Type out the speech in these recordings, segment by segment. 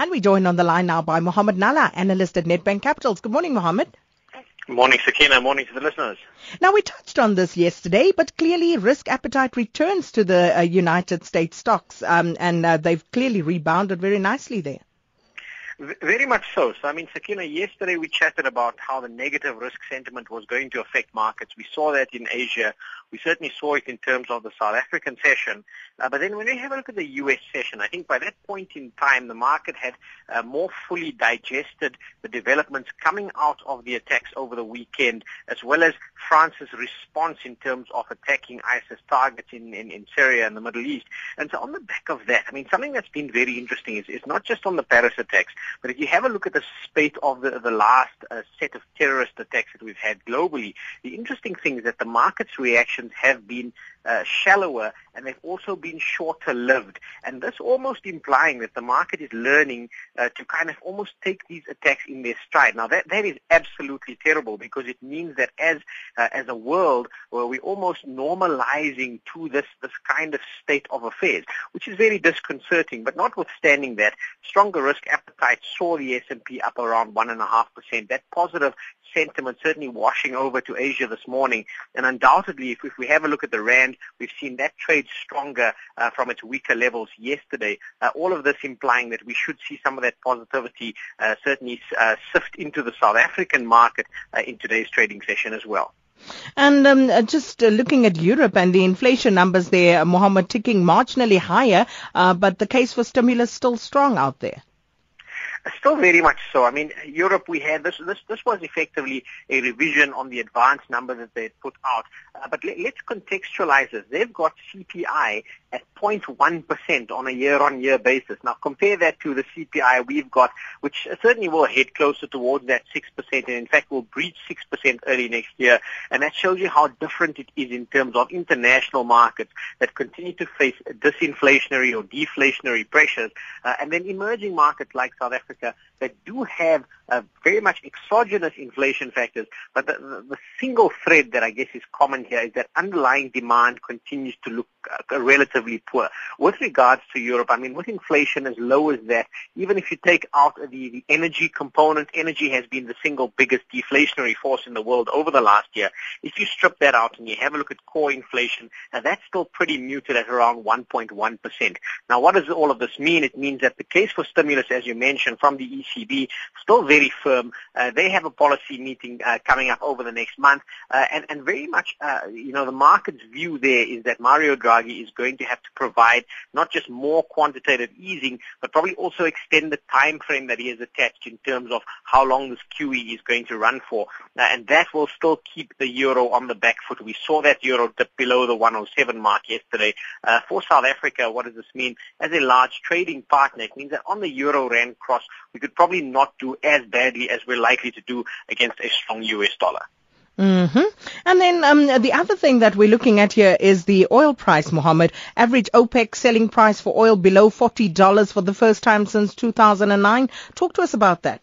And we joined on the line now by Mohammed Nalla, analyst at Nedbank Capitals. Good morning, Mohammed. Morning, Sakina. Morning to the listeners. Now, we touched on this yesterday, but clearly risk appetite returns to the uh, United States stocks, um, and uh, they've clearly rebounded very nicely there. Very much so. So, I mean, Sakina, yesterday we chatted about how the negative risk sentiment was going to affect markets. We saw that in Asia. We certainly saw it in terms of the South African session. Uh, but then when we have a look at the U.S. session, I think by that point in time, the market had uh, more fully digested the developments coming out of the attacks over the weekend, as well as France's response in terms of attacking ISIS targets in, in, in Syria and the Middle East. And so on the back of that, I mean, something that's been very interesting is, is not just on the Paris attacks, but if you have a look at the spate of the, the last uh, set of terrorist attacks that we've had globally, the interesting thing is that the market's reactions have been uh, shallower and they've also been shorter lived. And this almost implying that the market is learning uh, to kind of almost take these attacks in their stride. Now that, that is absolutely terrible because it means that as, uh, as a world where we're almost normalizing to this, this kind of state of affairs, which is very disconcerting. But notwithstanding that, stronger risk appetite saw the S&P up around 1.5%. That positive sentiment certainly washing over to Asia this morning. And undoubtedly, if, if we have a look at the Rand, we've seen that trade stronger uh, from its weaker levels yesterday. Uh, all of this implying that we should see some of that positivity uh, certainly uh, sift into the South African market uh, in today's trading session as well. And um, uh, just uh, looking at Europe and the inflation numbers there, Mohammed ticking marginally higher, uh, but the case for stimulus still strong out there. Still very much so. I mean, Europe, we had this, this, this was effectively a revision on the advanced number that they had put out. Uh, but let, us contextualize this. They've got CPI at 0.1% on a year-on-year basis. Now compare that to the CPI we've got, which certainly will head closer towards that 6% and in fact will breach 6% early next year. And that shows you how different it is in terms of international markets that continue to face disinflationary or deflationary pressures. Uh, and then emerging markets like South Africa Africa that do have very much exogenous inflation factors, but the, the, the, single thread that I guess is common here is that underlying demand continues to look uh, relatively poor. With regards to Europe, I mean, with inflation as low as that, even if you take out the, the energy component, energy has been the single biggest deflationary force in the world over the last year. If you strip that out and you have a look at core inflation, now that's still pretty muted at around 1.1%. Now, what does all of this mean? It means that the case for stimulus, as you mentioned, from the ECB, still very firm. Uh, they have a policy meeting uh, coming up over the next month, uh, and, and very much, uh, you know, the market's view there is that Mario Draghi is going to have to provide not just more quantitative easing, but probably also extend the time frame that he has attached in terms of how long this QE is going to run for, uh, and that will still keep the euro on the back foot. We saw that euro dip below the 107 mark yesterday. Uh, for South Africa, what does this mean? As a large trading partner, it means that on the euro rand cross, we could probably not do as badly as we're likely to do against a strong US dollar. Mm-hmm. And then um, the other thing that we're looking at here is the oil price, Mohammed. Average OPEC selling price for oil below $40 for the first time since 2009. Talk to us about that.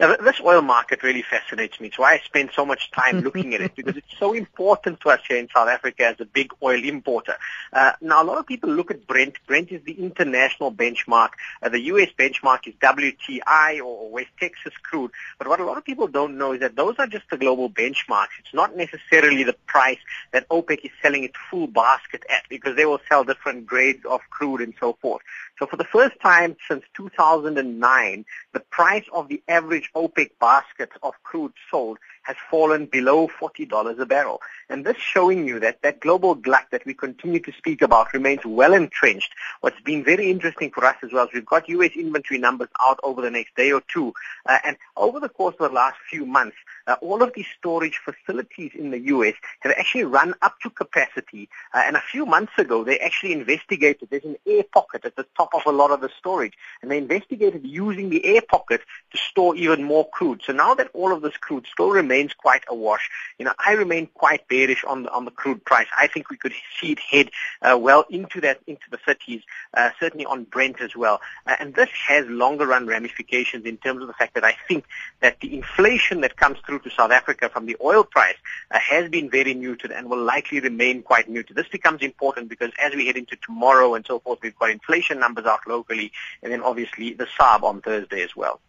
Now, this oil market really fascinates me. It's why I spend so much time looking at it because it's so important to us here in South Africa as a big oil importer. Uh, now, a lot of people look at Brent. Brent is the international benchmark. Uh, the U.S. benchmark is WTI or West Texas crude. But what a lot of people don't know is that those are just the global benchmarks. It's not necessarily the price that OPEC is selling its full basket at because they will sell different grades of crude and so forth. So for the first time since 2009, the price of the average OPEC basket of crude sold has fallen below $40 a barrel. And this showing you that that global glut that we continue to speak about remains well entrenched. What's been very interesting for us as well is we've got U.S. inventory numbers out over the next day or two. Uh, and over the course of the last few months, uh, all of these storage facilities in the U.S. have actually run up to capacity. Uh, and a few months ago, they actually investigated. There's an air pocket at the top of a lot of the storage. And they investigated using the air pocket to store even more crude. So now that all of this crude still remains quite awash, you know, I remain quite bearish on the, on the crude price. I think we could see it head uh, well into that into the 30s, uh, certainly on Brent as well. Uh, and this has longer run ramifications in terms of the fact that I think that the inflation that comes through through to South Africa from the oil price uh, has been very muted and will likely remain quite muted. This becomes important because as we head into tomorrow and so forth, we've got inflation numbers out locally and then obviously the SARB on Thursday as well.